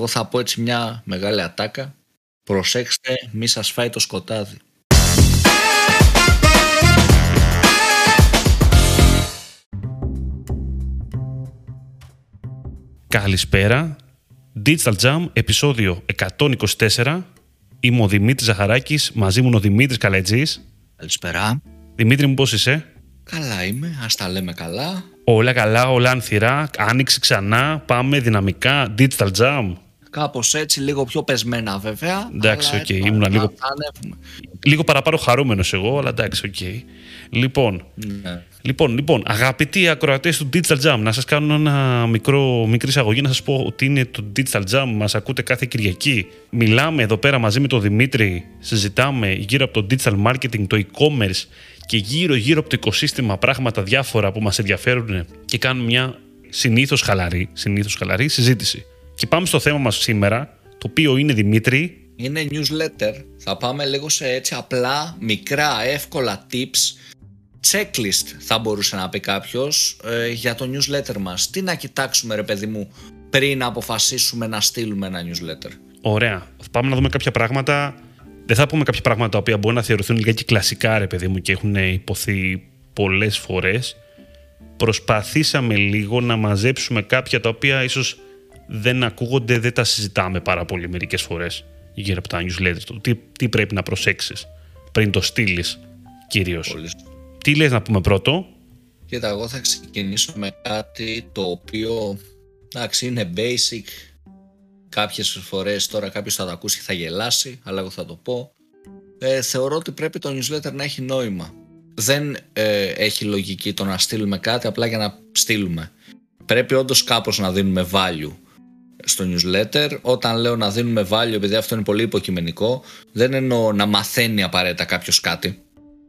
Εγώ θα πω έτσι μια μεγάλη ατάκα. Προσέξτε, μη σας φάει το σκοτάδι. Καλησπέρα. Digital Jam, επεισόδιο 124. Είμαι ο Δημήτρης Ζαχαράκης, μαζί μου είναι ο Δημήτρης Καλετζής. Καλησπέρα. Δημήτρη μου πώς είσαι; Καλά είμαι, ας τα λέμε καλά. Όλα καλά, όλα ανθυρά, άνοιξε ξανά, πάμε δυναμικά, Digital Jam. Κάπως έτσι, λίγο πιο πεσμένα βέβαια. Εντάξει, αλλά οκ, έτσι, ήμουνα θα λίγο- ανέβουμε. Λίγο παραπάνω χαρούμενος εγώ, αλλά εντάξει, οκ. Λοιπόν, Ναι. Λοιπόν, λοιπόν, αγαπητοί ακροατές του Digital Jam, να σας κάνω ένα μικρό, μικρή εισαγωγή, να σας πω ότι είναι το Digital Jam, μας ακούτε κάθε Κυριακή. Μιλάμε εδώ πέρα μαζί με τον Δημήτρη, συζητάμε γύρω από το digital marketing, το e-commerce και γύρω γύρω από το οικοσύστημα πράγματα διάφορα που μας ενδιαφέρουν και κάνουμε μια συνήθως χαλαρή, συνήθως χαλαρή συζήτηση. Και πάμε στο θέμα μας σήμερα, το οποίο είναι Δημήτρη, Είναι newsletter. Θα πάμε λίγο σε έτσι απλά, μικρά, εύκολα tips. Checklist θα μπορούσε να πει κάποιος για το newsletter μας. Τι να κοιτάξουμε ρε παιδί μου πριν αποφασίσουμε να στείλουμε ένα newsletter; Ωραία. Πάμε να δούμε κάποια πράγματα. Δεν θα πούμε κάποια πράγματα τα οποία μπορεί να θεωρηθούν λιγάκι κλασικά, ρε παιδί μου, και έχουν υποθεί πολλές φορές. Προσπαθήσαμε λίγο να μαζέψουμε κάποια τα οποία ίσως δεν ακούγονται, δεν τα συζητάμε πάρα πολύ μερικές φορές γύρω από τα newsletters. Το τι, τι πρέπει να προσέξεις πριν το στείλεις κυρίως. Πολύ σωστά. Τι λες να πούμε πρώτο; Κοίτα, εγώ θα ξεκινήσω με κάτι το οποίο εντάξει, είναι basic. Κάποιες φορές τώρα κάποιος θα το ακούσει και θα γελάσει, αλλά εγώ θα το πω. Ε, θεωρώ ότι πρέπει το newsletter να έχει νόημα. Δεν ε, έχει λογική το να στείλουμε κάτι απλά για να στείλουμε. Πρέπει όντως κάπως να δίνουμε value στο newsletter. Όταν λέω να δίνουμε value, επειδή αυτό είναι πολύ υποκειμενικό, δεν εννοώ να μαθαίνει απαραίτητα κάποιος κάτι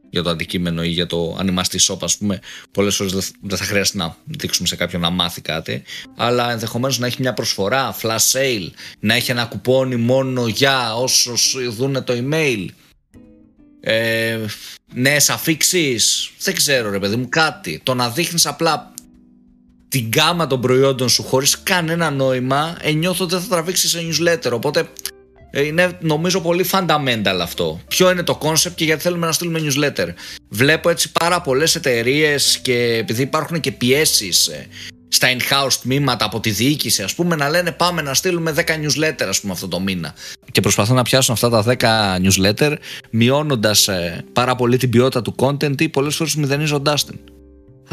για το αντικείμενο ή για το αν είμαστε shop, ας πούμε, πολλές φορές δεν- δεν θα χρειάζεται να δείξουμε σε κάποιον να μάθει κάτι, αλλά ενδεχομένως να έχει μια προσφορά, flash sale, να έχει ένα κουπόνι μόνο για όσους δουν το email, ε, νέες αφήξεις, δεν ξέρω ρε παιδί μου, κάτι. Το να δείχνεις απλά την γκάμα των προϊόντων σου χωρίς κανένα νόημα, ε, νιώθω ότι δεν θα τραβήξεις σε newsletter, οπότε ε, είναι νομίζω πολύ fundamental αυτό. Ποιο είναι το concept και γιατί θέλουμε να στείλουμε newsletter. Βλέπω έτσι πάρα πολλές εταιρείες και επειδή υπάρχουν και πιέσεις στα in-house τμήματα από τη διοίκηση, ας πούμε, να λένε πάμε να στείλουμε 10 newsletter, ας πούμε, αυτό το μήνα. Και προσπαθούν να πιάσουν αυτά τα 10 newsletter, μειώνοντας πάρα πολύ την ποιότητα του content ή πολλές φορές μηδενίζοντάς την.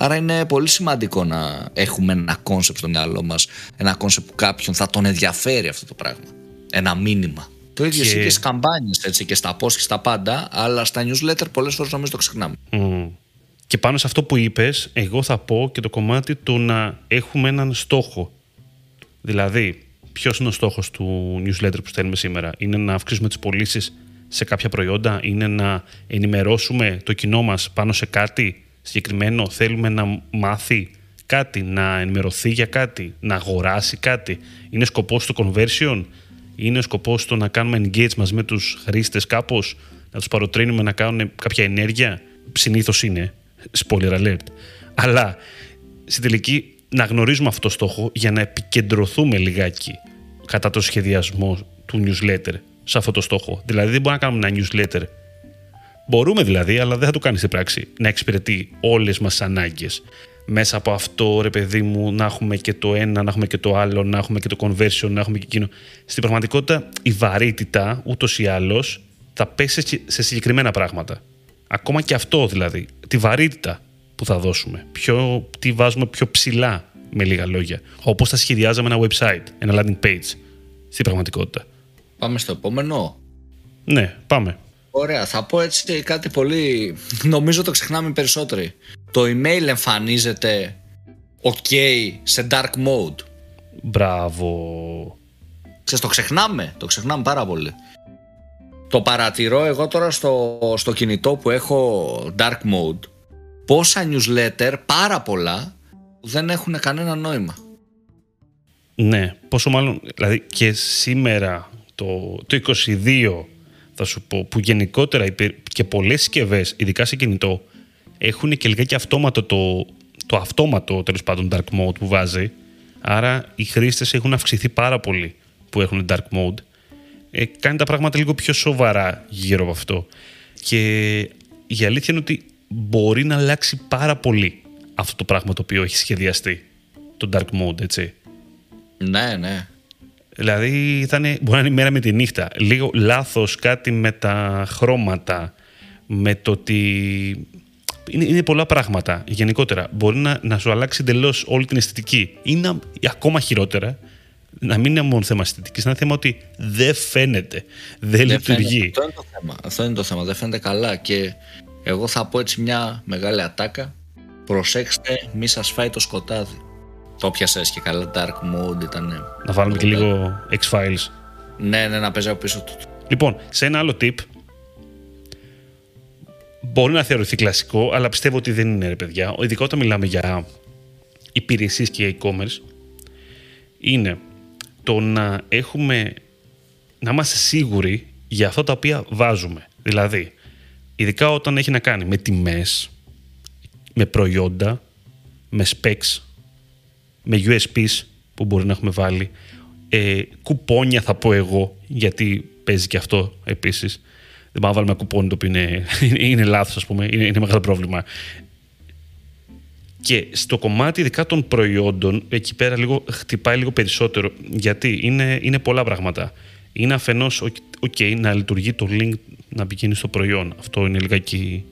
Άρα είναι πολύ σημαντικό να έχουμε ένα concept στο μυαλό μας, ένα concept που κάποιον θα τον ενδιαφέρει αυτό το πράγμα. Ένα μήνυμα. Το ίδιο Και- και... και στις καμπάνιες έτσι και στα post και στα πάντα, αλλά στα newsletter πολλές φορές νομίζω το ξεχνάμε. Μμ. Και πάνω σε αυτό που είπες, εγώ θα πω και το κομμάτι του να έχουμε έναν στόχο. Δηλαδή, ποιος είναι ο στόχος του newsletter που στέλνουμε σήμερα; Είναι να αυξήσουμε τις πωλήσεις σε κάποια προϊόντα, είναι να ενημερώσουμε το κοινό μας πάνω σε κάτι; Συγκεκριμένο, θέλουμε να μάθει κάτι, να ενημερωθεί για κάτι, να αγοράσει κάτι. Είναι σκοπός του conversion, είναι σκοπός το να κάνουμε engage μαζί με τους χρήστες κάπως, να τους παροτρύνουμε να κάνουν κάποια ενέργεια; Συνήθως είναι, spoiler alert. Αλλά στην τελική να γνωρίζουμε αυτό το στόχο για να επικεντρωθούμε λιγάκι κατά το σχεδιασμό του newsletter σε αυτό το στόχο. Δηλαδή δεν μπορούμε να κάνουμε ένα newsletter. Μπορούμε δηλαδή, αλλά δεν θα το κάνεις στην πράξη. Να εξυπηρετεί όλες μας τις ανάγκες. Μέσα από αυτό, ρε παιδί μου, να έχουμε και το ένα, να έχουμε και το άλλο, να έχουμε και το conversion, να έχουμε και εκείνο. Στην πραγματικότητα, η βαρύτητα ούτως ή άλλως θα πέσει σε συγκεκριμένα πράγματα. Ακόμα και αυτό δηλαδή. Τη βαρύτητα που θα δώσουμε. Πιο, τι βάζουμε πιο ψηλά, με λίγα λόγια. Όπως θα σχεδιάζαμε ένα website, ένα landing page. Στην πραγματικότητα. Πάμε στο επόμενο; Ναι, πάμε. Ωραία, θα πω έτσι κάτι πολύ. Νομίζω το ξεχνάμε οι περισσότεροι. Το email εμφανίζεται OK σε dark mode. Μπράβο. Ξέρεις, το ξεχνάμε. Το ξεχνάμε πάρα πολύ. Το παρατηρώ εγώ τώρα στο, στο κινητό που έχω dark mode. Πόσα newsletter, πάρα πολλά, δεν έχουν κανένα νόημα. Ναι, πόσο μάλλον, δηλαδή και σήμερα το, το 22 θα σου πω, που γενικότερα υπήρ- και πολλές συσκευές, ειδικά σε κινητό, έχουν και λιγάκι αυτόματο το, το αυτόματο τέλος πάντων dark mode που βάζει. Άρα οι χρήστες έχουν αυξηθεί πάρα πολύ που έχουν dark mode ε, κάνει τα πράγματα λίγο πιο σοβαρά γύρω από αυτό. Και η αλήθεια είναι ότι μπορεί να αλλάξει πάρα πολύ αυτό το πράγμα το οποίο έχει σχεδιαστεί. Το dark mode, έτσι. Ναι, ναι. Δηλαδή θα είναι, μπορεί να είναι η μέρα με τη νύχτα. Λίγο λάθος κάτι με τα χρώματα, με το ότι... Είναι, είναι πολλά πράγματα γενικότερα. Μπορεί να, να σου αλλάξει εντελώς όλη την αισθητική. Ή να, ακόμα χειρότερα, να μην είναι μόνο θέμα αισθητικής, είναι θέμα ότι δεν φαίνεται, δεν, λειτουργεί. αυτό, είναι το θέμα. αυτό είναι το θέμα. Δεν φαίνεται καλά. Και εγώ θα πω έτσι μια μεγάλη ατάκα. Προσέξτε, μη σας φάει το σκοτάδι. Το πιάσες και καλά. Dark mode ήταν. Να βάλουμε και λίγο X-Files. Ναι, ναι, να παίζει από πίσω του. Λοιπόν, σε ένα άλλο tip. Μπορεί να θεωρηθεί κλασικό, αλλά πιστεύω ότι δεν είναι ρε παιδιά. Ειδικά όταν μιλάμε για υπηρεσίες και για e-commerce, είναι το να έχουμε να είμαστε σίγουροι για αυτά τα οποία βάζουμε. Δηλαδή, ειδικά όταν έχει να κάνει με τιμές, με προϊόντα, με specs, με USPs που μπορεί να έχουμε βάλει, ε, κουπόνια θα πω εγώ, γιατί παίζει και αυτό επίσης. Δεν πάμε να βάλουμε κουπόνι το οποίο είναι, είναι λάθος, ας πούμε, είναι, είναι μεγάλο πρόβλημα. Και στο κομμάτι ειδικά των προϊόντων, εκεί πέρα λίγο, χτυπάει λίγο περισσότερο. Γιατί είναι, είναι πολλά πράγματα. Είναι αφενός, ok, να λειτουργεί το link να πηγαίνει στο προϊόν. Αυτό είναι, λιγάκι,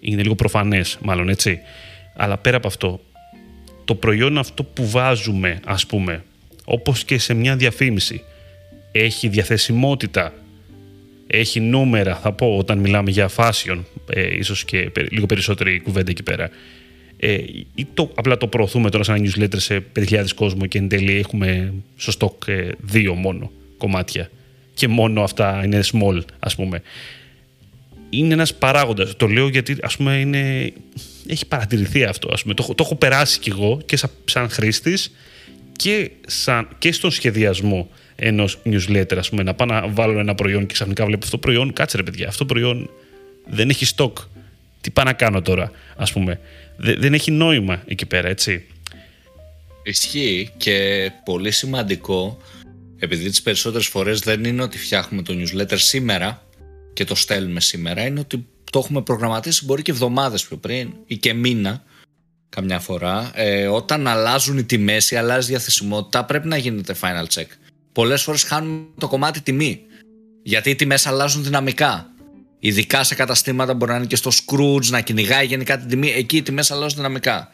είναι λίγο προφανές, μάλλον έτσι. Αλλά πέρα από αυτό, το προϊόν αυτό που βάζουμε, ας πούμε, όπως και σε μια διαφήμιση, έχει διαθεσιμότητα, έχει νούμερα, θα πω, όταν μιλάμε για fashion, ε, ίσως και λίγο περισσότερη κουβέντα εκεί πέρα, ε, ή το, απλά το προωθούμε τώρα σαν ένα newsletter σε 5.000 κόσμο και εν τέλει έχουμε στο stock ε, δύο μόνο κομμάτια και μόνο αυτά είναι small ας πούμε. Είναι ένας παράγοντας. Το λέω γιατί ας πούμε είναι... έχει παρατηρηθεί αυτό. Ας πούμε. Το, το έχω περάσει κι εγώ και σαν, σαν χρήστης και, σαν, και στον σχεδιασμό ενός newsletter, ας πούμε, να πάω να βάλω ένα προϊόν και ξαφνικά βλέπω αυτό το προϊόν. Κάτσε ρε παιδιά, αυτό το προϊόν δεν έχει stock. Τι πάω να κάνω τώρα, ας πούμε δεν έχει νόημα εκεί πέρα, έτσι. Ισχύει και πολύ σημαντικό, επειδή τις περισσότερες φορές δεν είναι ότι φτιάχνουμε το newsletter σήμερα και το στέλνουμε σήμερα, είναι ότι το έχουμε προγραμματίσει μπορεί και εβδομάδες πιο πριν ή και μήνα καμιά φορά. Ε, όταν αλλάζουν οι τιμές ή αλλάζει η διαθεσιμότητα πρέπει να γίνεται final check. Πολλές φορές χάνουμε το κομμάτι τιμή γιατί οι τιμές αλλάζουν δυναμικά. Ειδικά σε καταστήματα μπορεί να είναι και στο Scrooge, να κυνηγάει γενικά την τιμή. Εκεί οι τιμές αλλάζουν δυναμικά.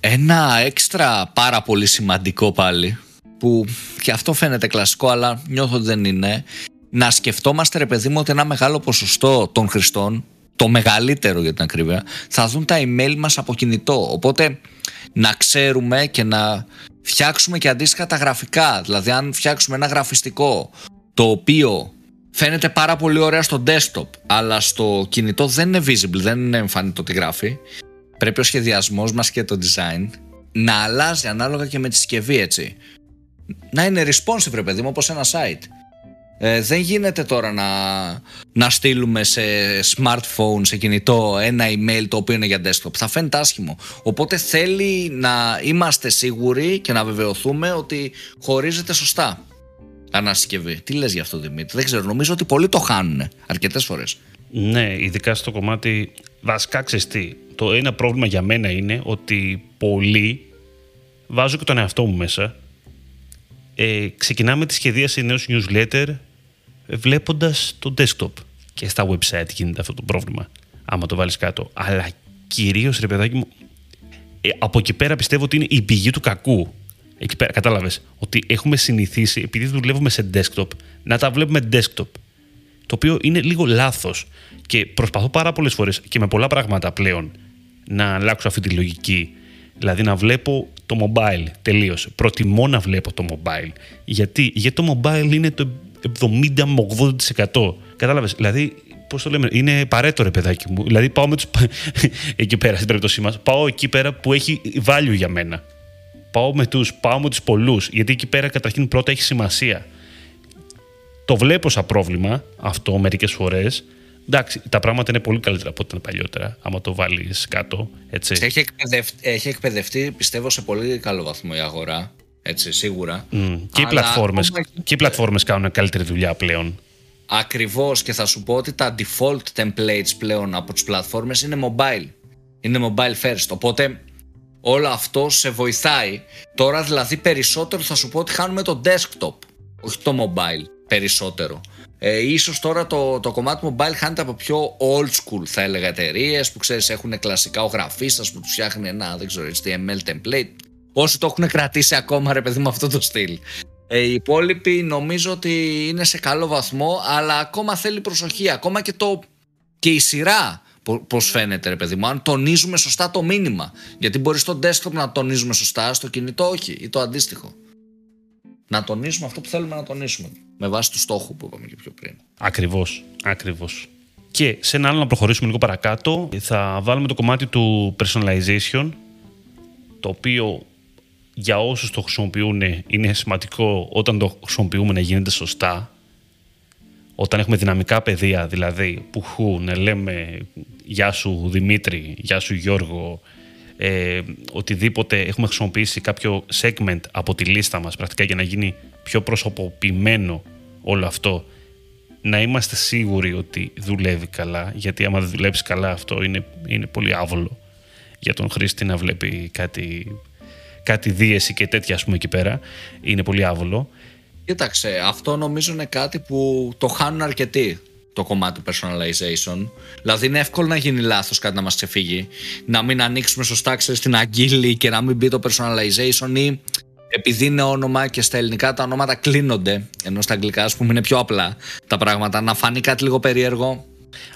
Ένα έξτρα πάρα πολύ σημαντικό πάλι, που και αυτό φαίνεται κλασικό, αλλά νιώθω ότι δεν είναι, να σκεφτόμαστε ρε παιδί μου ότι ένα μεγάλο ποσοστό των χρηστών, το μεγαλύτερο για την ακρίβεια, θα δουν τα email μας από κινητό. Οπότε να ξέρουμε και να φτιάξουμε και αντίστοιχα τα γραφικά. Δηλαδή αν φτιάξουμε ένα γραφιστικό το οποίο φαίνεται πάρα πολύ ωραία στο desktop, αλλά στο κινητό δεν είναι visible, δεν είναι εμφανιτό τι γράφει. Πρέπει ο σχεδιασμός μας και το design να αλλάζει ανάλογα και με τη συσκευή έτσι. Να είναι responsive ρε παιδί μου όπως ένα site. Ε, δεν γίνεται τώρα να, να στείλουμε σε smartphone, σε κινητό ένα email το οποίο είναι για desktop. Θα φαίνεται άσχημο. Οπότε θέλει να είμαστε σίγουροι και να βεβαιωθούμε ότι χωρίζεται σωστά ανασκευή. Τι λες για αυτό Δημήτρη, δεν ξέρω, νομίζω ότι πολλοί το χάνουν αρκετές φορές. Ναι, ειδικά στο κομμάτι βασικά τι. Το ένα πρόβλημα για μένα είναι ότι πολλοί βάζω και τον εαυτό μου μέσα ε, ξεκινάμε τη σχεδίαση ενό newsletter βλέποντας το desktop και στα website γίνεται αυτό το πρόβλημα άμα το βάλεις κάτω αλλά κυρίως ρε παιδάκι μου ε, από εκεί πέρα πιστεύω ότι είναι η πηγή του κακού Εκεί πέρα, κατάλαβες ότι έχουμε συνηθίσει, επειδή δουλεύουμε σε desktop, να τα βλέπουμε desktop. Το οποίο είναι λίγο λάθος. Και προσπαθώ πάρα πολλές φορές και με πολλά πράγματα πλέον να αλλάξω αυτή τη λογική. Δηλαδή να βλέπω το mobile τελείως. Προτιμώ να βλέπω το mobile. Γιατί, Γιατί το mobile είναι το 70 με 80%. Κατάλαβες; Δηλαδή, πώς το λέμε, είναι παρέτο ρε παιδάκι μου. Δηλαδή πάω με τους. εκεί πέρα στην περίπτωσή μας, πάω εκεί πέρα που έχει value για μένα πάω με τους, πάω με τους πολλούς, γιατί εκεί πέρα καταρχήν πρώτα έχει σημασία. Το βλέπω σαν πρόβλημα αυτό μερικές φορές, Εντάξει, τα πράγματα είναι πολύ καλύτερα από ό,τι ήταν παλιότερα, άμα το βάλεις κάτω. Έτσι. Έχει, εκπαιδευτεί, έχει εκπαιδευτεί, πιστεύω, σε πολύ καλό βαθμό η αγορά. Έτσι, σίγουρα. Mm. Και, οι πλατφόρμες, και οι πλατφόρμες κάνουν καλύτερη δουλειά πλέον. Ακριβώς και θα σου πω ότι τα default templates πλέον από τις πλατφόρμες είναι mobile. Είναι mobile first. Οπότε όλο αυτό σε βοηθάει. Τώρα δηλαδή περισσότερο θα σου πω ότι χάνουμε το desktop, όχι το mobile περισσότερο. Ε, ίσως τώρα το, το κομμάτι mobile χάνεται από πιο old school θα έλεγα εταιρείες που ξέρεις έχουν κλασικά ο γραφίστας που τους φτιάχνει ένα δεν ξέρω HTML template όσοι το έχουν κρατήσει ακόμα ρε παιδί με αυτό το στυλ. Ε, οι υπόλοιποι νομίζω ότι είναι σε καλό βαθμό αλλά ακόμα θέλει προσοχή ακόμα και, το, και η σειρά Πώς φαίνεται, ρε παιδί μου, αν τονίζουμε σωστά το μήνυμα. Γιατί μπορεί στο desktop να τονίζουμε σωστά, στο κινητό όχι, ή το αντίστοιχο. Να τονίσουμε αυτό που θέλουμε να τονίσουμε. Με βάση του στόχου που είπαμε και πιο πριν. Ακριβώς. Ακριβώς. Και σε ένα άλλο να προχωρήσουμε λίγο παρακάτω, θα βάλουμε το κομμάτι του personalization, το οποίο για όσους το χρησιμοποιούν είναι σημαντικό όταν το χρησιμοποιούμε να γίνεται σωστά. Όταν έχουμε δυναμικά πεδία, δηλαδή που χου, να λέμε «Γεια σου Δημήτρη», «Γεια σου Γιώργο», ε, οτιδήποτε έχουμε χρησιμοποιήσει κάποιο segment από τη λίστα μας πρακτικά για να γίνει πιο προσωποποιημένο όλο αυτό να είμαστε σίγουροι ότι δουλεύει καλά γιατί άμα δεν δουλέψει καλά αυτό είναι, είναι πολύ άβολο για τον χρήστη να βλέπει κάτι, κάτι δίεση και τέτοια ας πούμε εκεί πέρα είναι πολύ άβολο Κοίταξε, αυτό νομίζω είναι κάτι που το χάνουν αρκετοί το κομμάτι personalization. Δηλαδή είναι εύκολο να γίνει λάθος κάτι να μας ξεφύγει. Να μην ανοίξουμε σωστά ξέρεις την αγκύλη και να μην μπει το personalization ή επειδή είναι όνομα και στα ελληνικά τα ονόματα κλίνονται ενώ στα αγγλικά ας πούμε είναι πιο απλά τα πράγματα να φανεί κάτι λίγο περίεργο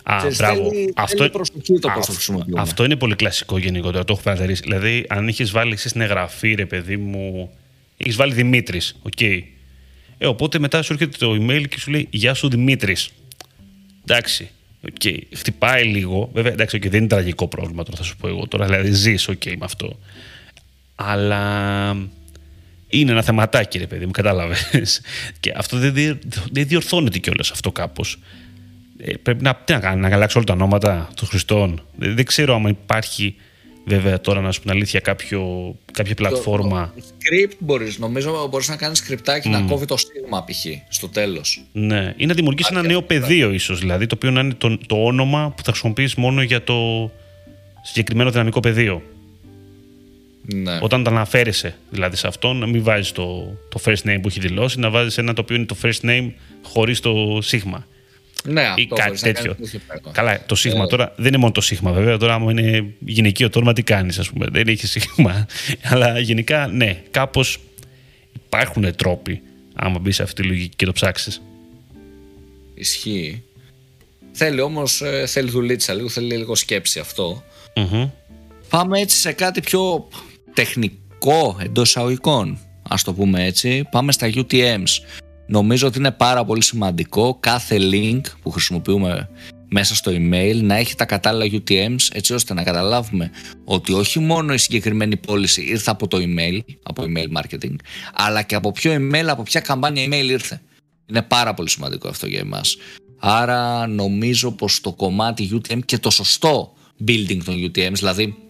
Α, Ξέρεις, μπράβο. Θέλει, αυτό, θέλει προσοχή το πώς το Αυτό είναι πολύ κλασικό γενικότερα, το έχω παρατηρήσει. Δηλαδή, αν έχει βάλει εσύ στην εγγραφή, ρε παιδί μου, έχει βάλει Δημήτρης, OK. Okay. Ε, οπότε μετά σου έρχεται το email και σου λέει Γεια σου Δημήτρης. Εντάξει. Okay. Χτυπάει λίγο. Βέβαια, εντάξει, okay, δεν είναι τραγικό πρόβλημα τώρα, θα σου πω εγώ. Τώρα δηλαδή ζεις, OK με αυτό. Αλλά είναι ένα θεματάκι, ρε παιδί μου, κατάλαβες. και αυτό δεν, δεν διορθώνεται κιόλας αυτό κάπως. Ε, πρέπει να, τι να κάνει, να αλλάξει όλα τα ονόματα των χρηστών. Δεν, δεν ξέρω αν υπάρχει Βέβαια τώρα να σου πούμε αλήθεια κάποιο, κάποια πλατφόρμα. Το, το script μπορείς, νομίζω μπορείς να κάνεις σκριπτάκι mm. να κόβει το στίγμα π.χ. στο τέλος. Ναι, ή να δημιουργήσεις ένα νέο πεδίο ίσως, δηλαδή το οποίο να είναι το, το όνομα που θα χρησιμοποιείς μόνο για το συγκεκριμένο δυναμικό πεδίο. Ναι. Όταν τα αναφέρεσαι δηλαδή σε αυτό, να μην βάζεις το, το first name που έχει δηλώσει, να βάζεις ένα το οποίο είναι το first name χωρίς το σίγμα. Ναι, αυτό ή κάτι τέτοιο. Καλά, το σίγμα ε. τώρα δεν είναι μόνο το σίγμα, βέβαια. Τώρα, άμα είναι γυναικείο τόρμα, τι κάνεις, ας πούμε. Δεν έχει σίγμα. Αλλά γενικά, ναι, κάπως υπάρχουν τρόποι άμα μπεις σε αυτή τη λογική και το ψάξεις. Ισχύει. Θέλει όμως, ε, θέλει δουλίτσα λίγο, θέλει λίγο σκέψη Πάμε έτσι σε κάτι πιο τεχνικό εντός εισαγωγικών, ας το πούμε έτσι. Πάμε στα UTMs. Νομίζω ότι είναι πάρα πολύ σημαντικό κάθε link που χρησιμοποιούμε μέσα στο email να έχει τα κατάλληλα UTMs έτσι ώστε να καταλάβουμε ότι όχι μόνο η συγκεκριμένη πώληση ήρθε από το email, από email marketing, αλλά και από ποιο email, από ποια καμπάνια email ήρθε. Είναι πάρα πολύ σημαντικό αυτό για εμάς. Άρα νομίζω πως το κομμάτι UTM και το σωστό building των UTMs, δηλαδή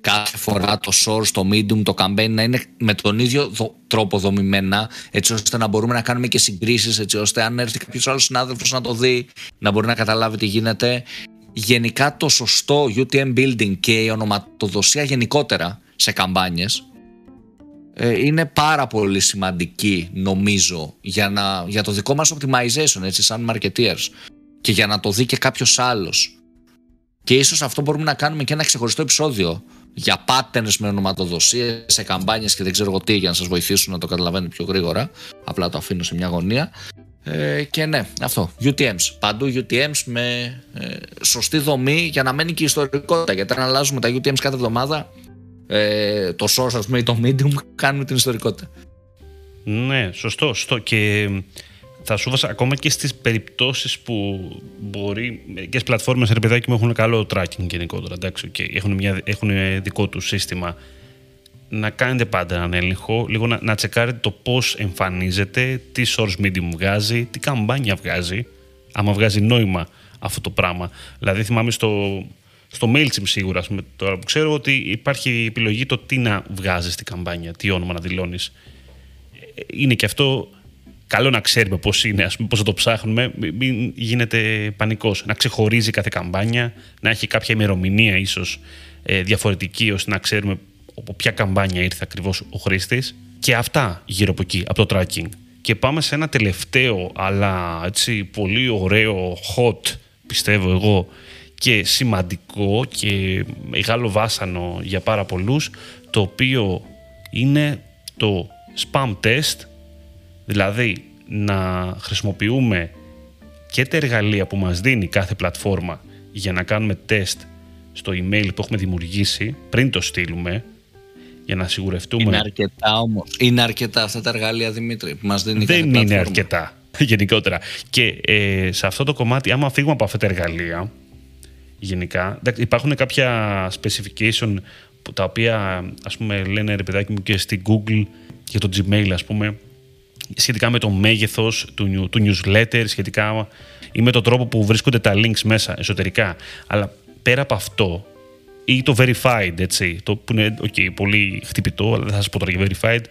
κάθε φορά το source, το medium, το campaign να είναι με τον ίδιο τρόπο δομημένα έτσι ώστε να μπορούμε να κάνουμε και συγκρίσεις έτσι ώστε αν έρθει κάποιος άλλος συνάδελφος να το δει να μπορεί να καταλάβει τι γίνεται. Γενικά το σωστό UTM building και η ονοματοδοσία γενικότερα σε καμπάνιες ε, είναι πάρα πολύ σημαντική νομίζω για, να, για το δικό μας optimization έτσι σαν marketeers και για να το δει και κάποιος άλλος. Και ίσως αυτό μπορούμε να κάνουμε και ένα ξεχωριστό επεισόδιο για patterns με ονοματοδοσίες σε καμπάνιες και δεν ξέρω εγώ τι για να σας βοηθήσουν να το καταλαβαίνετε πιο γρήγορα. Απλά το αφήνω σε μια γωνία. Ε, και ναι, αυτό. UTMs. Παντού UTMs με ε, σωστή δομή για να μένει και η ιστορικότητα. Γιατί αν αλλάζουμε τα UTMs κάθε εβδομάδα, ε, το source, ας πούμε, ή το medium, κάνουμε την ιστορικότητα. Ναι, σωστό, σωστό. Και θα σου βάζα ακόμα και στις περιπτώσεις που μπορεί μερικές πλατφόρμες ρε παιδάκι μου έχουν καλό tracking γενικότερα εντάξει, okay. έχουν, μια, έχουν δικό του σύστημα. Να κάνετε πάντα έναν έλεγχο λίγο να, να τσεκάρετε το πώς εμφανίζεται τι source medium βγάζει τι καμπάνια βγάζει άμα βγάζει νόημα αυτό το πράγμα. Δηλαδή θυμάμαι στο, στο MailChimp σίγουρα τώρα που ξέρω ότι υπάρχει επιλογή το τι να βγάζεις στην καμπάνια τι όνομα να δηλώνεις. Είναι και αυτό καλό να ξέρουμε πώς είναι, ας πούμε, πώς θα το ψάχνουμε, μην γίνεται πανικός. Να ξεχωρίζει κάθε καμπάνια, να έχει κάποια ημερομηνία ίσως ε, διαφορετική, ώστε να ξέρουμε από ποια καμπάνια ήρθε ακριβώς ο χρήστης. Και αυτά γύρω από εκεί, από το tracking. Και πάμε σε ένα τελευταίο, αλλά έτσι πολύ ωραίο, hot, πιστεύω εγώ, και σημαντικό και μεγάλο βάσανο για πάρα πολλούς, το οποίο είναι το spam test, δηλαδή να χρησιμοποιούμε και τα εργαλεία που μας δίνει κάθε πλατφόρμα για να κάνουμε τεστ στο email που έχουμε δημιουργήσει πριν το στείλουμε για να σιγουρευτούμε. Είναι αρκετά όμως. Είναι αρκετά αυτά τα εργαλεία, Δημήτρη, που μας δίνει Δεν είναι πλατφόρμα. αρκετά γενικότερα. Και ε, σε αυτό το κομμάτι, άμα φύγουμε από αυτά τα εργαλεία, γενικά, υπάρχουν κάποια specification τα οποία ας πούμε λένε ρε παιδάκι μου και στην Google για το Gmail ας πούμε σχετικά με το μέγεθος του, του newsletter, σχετικά ή με τον τρόπο που βρίσκονται τα links μέσα εσωτερικά. Αλλά πέρα από αυτό, ή το verified, έτσι, το που είναι okay, πολύ χτυπητό, αλλά δεν θα σας πω τώρα για verified,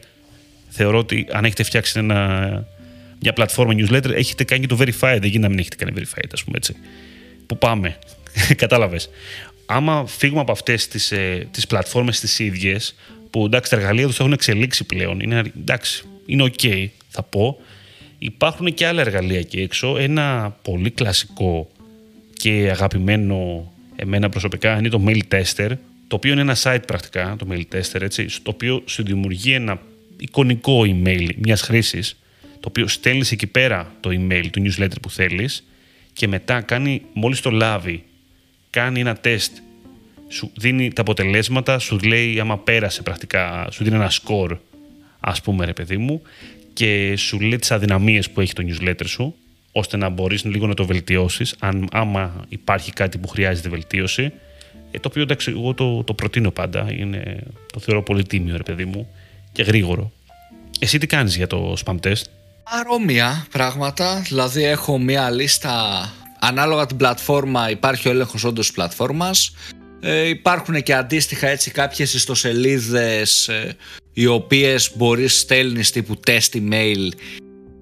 θεωρώ ότι αν έχετε φτιάξει ένα, μια πλατφόρμα newsletter, έχετε κάνει και το verified, δεν γίνεται να μην έχετε κάνει verified, ας πούμε έτσι. Που πάμε, κατάλαβες. Άμα φύγουμε από αυτές τις, ε, τις πλατφόρμες τις ίδιες, που εντάξει τα εργαλεία τους έχουν εξελίξει πλέον, είναι, εντάξει, είναι ok, θα πω, υπάρχουν και άλλα εργαλεία εκεί έξω. Ένα πολύ κλασικό και αγαπημένο εμένα προσωπικά είναι το Mail Tester, το οποίο είναι ένα site πρακτικά, το Mail Tester, έτσι, στο οποίο σου δημιουργεί ένα εικονικό email μιας χρήσης, το οποίο στέλνεις εκεί πέρα το email του newsletter που θέλεις και μετά κάνει, μόλις το λάβει, κάνει ένα τεστ, σου δίνει τα αποτελέσματα, σου λέει άμα πέρασε πρακτικά, σου δίνει ένα score, ας πούμε ρε παιδί μου, και σου λέει τις αδυναμίες που έχει το newsletter σου, ώστε να μπορείς λίγο να το βελτιώσεις, αν, άμα υπάρχει κάτι που χρειάζεται βελτίωση, ε, το οποίο εντάξει, εγώ το, το προτείνω πάντα, είναι, το θεωρώ πολύ τίμιο ρε παιδί μου και γρήγορο. Εσύ τι κάνεις για το spam test? Παρόμοια πράγματα, δηλαδή έχω μία λίστα ανάλογα την πλατφόρμα υπάρχει ο έλεγχος όντως της πλατφόρμας ε, υπάρχουν και αντίστοιχα έτσι κάποιες ιστοσελίδες ε, οι οποίες μπορείς στέλνεις τύπου test email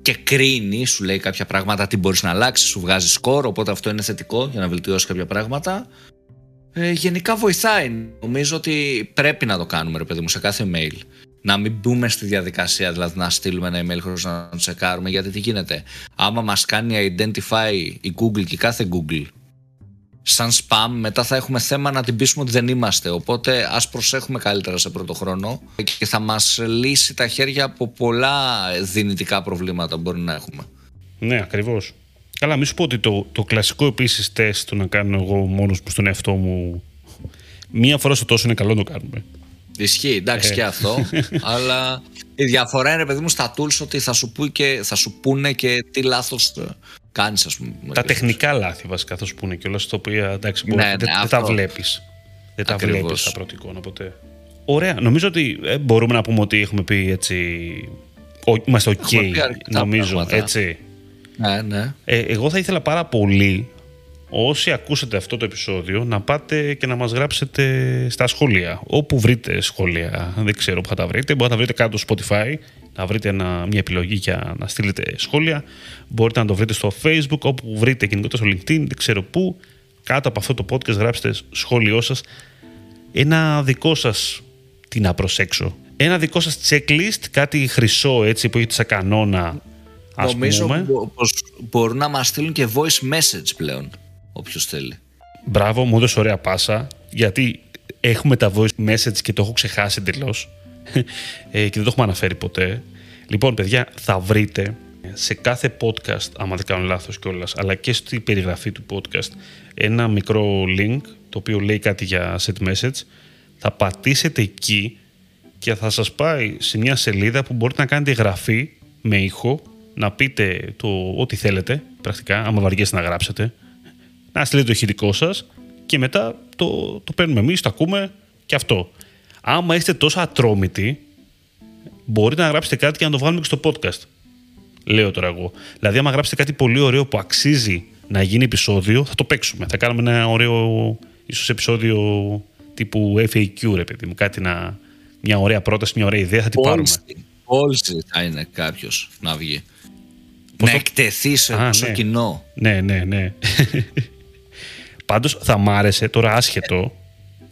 και κρίνεις, σου λέει κάποια πράγματα, τι μπορείς να αλλάξεις, σου βγάζει σκορ, οπότε αυτό είναι θετικό για να βελτιώσεις κάποια πράγματα. Ε, γενικά βοηθάει. Νομίζω ότι πρέπει να το κάνουμε, ρε παιδί μου, σε κάθε mail. Να μην μπούμε στη διαδικασία, δηλαδή να στείλουμε ένα email χωρίς να το τσεκάρουμε, γιατί τι γίνεται. Άμα μας κάνει identify η Google και κάθε Google σαν spam, μετά θα έχουμε θέμα να την πείσουμε ότι δεν είμαστε. Οπότε ας προσέχουμε καλύτερα σε πρώτο χρόνο και θα μας λύσει τα χέρια από πολλά δυνητικά προβλήματα που μπορεί να έχουμε. Ναι, ακριβώς. Καλά, μη σου πω ότι το, το κλασικό επίσης τεστ το να κάνω εγώ μόνος μου στον εαυτό μου μία φορά στο τόσο είναι καλό να το κάνουμε. Ισχύει, εντάξει ε. και αυτό. αλλά η διαφορά είναι, παιδί μου, στα tools ότι θα σου, πει και, θα σου πούνε και τι λάθος κάνεις, ας πούμε. Τα τεχνικά λάθη βασικά θα σου πούνε και όλα τα οποία εντάξει, ναι, ναι, δεν, τα βλέπεις. Δεν τα βλέπεις στα πρώτη εικόνα ποτέ. Ωραία. Νομίζω ότι ε, μπορούμε να πούμε ότι έχουμε πει έτσι. Ο, είμαστε OK, νομίζω. Πράγματα. Έτσι. Ναι, ναι. Ε, εγώ θα ήθελα πάρα πολύ όσοι ακούσετε αυτό το επεισόδιο να πάτε και να μας γράψετε στα σχόλια. Όπου βρείτε σχόλια, δεν ξέρω που θα τα βρείτε, μπορείτε να τα βρείτε κάτω στο Spotify να βρείτε ένα, μια επιλογή για να στείλετε σχόλια. Μπορείτε να το βρείτε στο Facebook, όπου βρείτε γενικότερα στο LinkedIn, δεν ξέρω πού. Κάτω από αυτό το podcast γράψτε σχόλιο σας. Ένα δικό σας, τι να προσέξω, ένα δικό σας checklist, κάτι χρυσό έτσι που έχετε σαν κανόνα, ας Νομίζω πούμε. πως μπορούν να μας στείλουν και voice message πλέον, όποιος θέλει. Μπράβο, μου έδωσε ωραία πάσα, γιατί έχουμε τα voice message και το έχω ξεχάσει εντελώς ε, και δεν το έχουμε αναφέρει ποτέ. Λοιπόν, παιδιά, θα βρείτε σε κάθε podcast, άμα δεν κάνω λάθος κιόλας, αλλά και στη περιγραφή του podcast, ένα μικρό link, το οποίο λέει κάτι για set message. Θα πατήσετε εκεί και θα σας πάει σε μια σελίδα που μπορείτε να κάνετε γραφή με ήχο, να πείτε το ό,τι θέλετε, πρακτικά, άμα βαριέστε να γράψετε, να στείλετε το ηχητικό σας και μετά το, το παίρνουμε εμείς, το ακούμε και αυτό άμα είστε τόσο ατρόμητοι, μπορείτε να γράψετε κάτι και να το βγάλουμε και στο podcast. Λέω τώρα εγώ. Δηλαδή, άμα γράψετε κάτι πολύ ωραίο που αξίζει να γίνει επεισόδιο, θα το παίξουμε. Θα κάνουμε ένα ωραίο, ίσως επεισόδιο τύπου FAQ, ρε παιδί μου. Κάτι να, μια ωραία πρόταση, μια ωραία ιδέα, θα την πάρουμε. Πόλση θα είναι κάποιος να βγει. να το- εκτεθεί σε Α, στο ναι. κοινό. Ναι, ναι, ναι. Πάντως θα μ' άρεσε τώρα άσχετο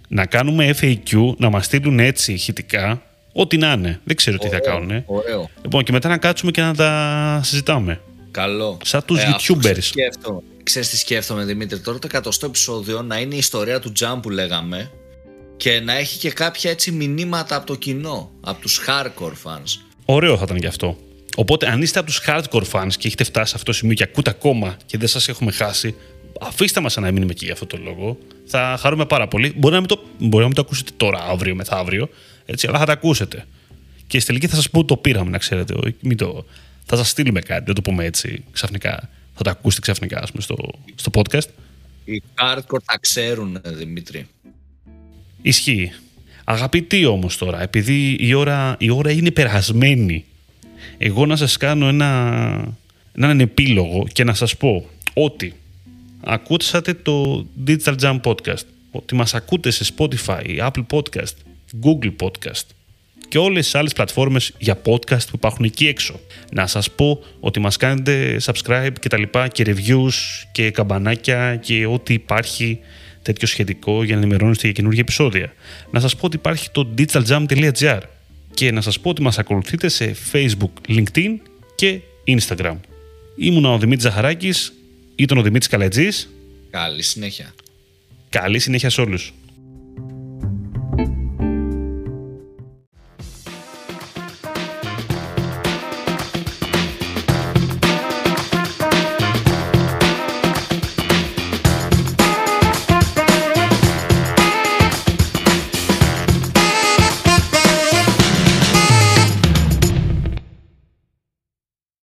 να κάνουμε FAQ, να μας στείλουν έτσι ηχητικά, ό,τι να είναι. Δεν ξέρω τι θα Ωραίο, κάνουν. Ωραίο. Λοιπόν, και μετά να κάτσουμε και να τα συζητάμε. Καλό. Σαν τους αυτό YouTubers. σκέφτομαι. Ξέρεις τι σκέφτομαι Δημήτρη τώρα το εκατοστό επεισόδιο να είναι η ιστορία του Jump που λέγαμε και να έχει και κάποια έτσι μηνύματα από το κοινό, από τους hardcore fans. Ωραίο θα ήταν γι' αυτό. Οπότε, αν είστε από τους hardcore fans και έχετε φτάσει σε αυτό το σημείο και ακούτε ακόμα και δεν σας έχουμε χάσει, αφήστε μας να μείνουμε εκεί για αυτό το λόγο. Θα χαρούμε πάρα πολύ. Μπορεί να μην το, μπορεί να μην το ακούσετε τώρα, αύριο, μεθαύριο, έτσι, αλλά θα τα ακούσετε. Και στη τελική θα σας πω ότι το πήραμε, να ξέρετε. Μην το, θα σας στείλουμε κάτι, δεν το πούμε έτσι ξαφνικά. Θα το ακούσετε ξαφνικά, ας πούμε, στο, στο podcast. Οι hardcore τα ξέρουν Δημήτρη. Ισχύει. Αγαπητοί όμως τώρα, επειδή η ώρα, η ώρα είναι περασμένη, εγώ να σας κάνω ένα, έναν επίλογο και να σας πω ότι ακούσατε το Digital Jam Podcast, ότι μας ακούτε σε Spotify, Apple Podcast, Google Podcast και όλες τις άλλες πλατφόρμες για podcast που υπάρχουν εκεί έξω. Να σας πω ότι μας κάνετε subscribe και τα λοιπά και reviews και καμπανάκια και ό,τι υπάρχει τέτοιο σχετικό για να ενημερώνεστε για καινούργια επεισόδια. Να σας πω ότι υπάρχει το digitaljam.gr και να σας πω ότι μας ακολουθείτε σε Facebook, LinkedIn και Instagram. Ήμουνα ο Δημήτρης Ζαχαράκης, ήταν ο Δημήτρης Καλετζής. Καλή συνέχεια. Καλή συνέχεια σε όλους.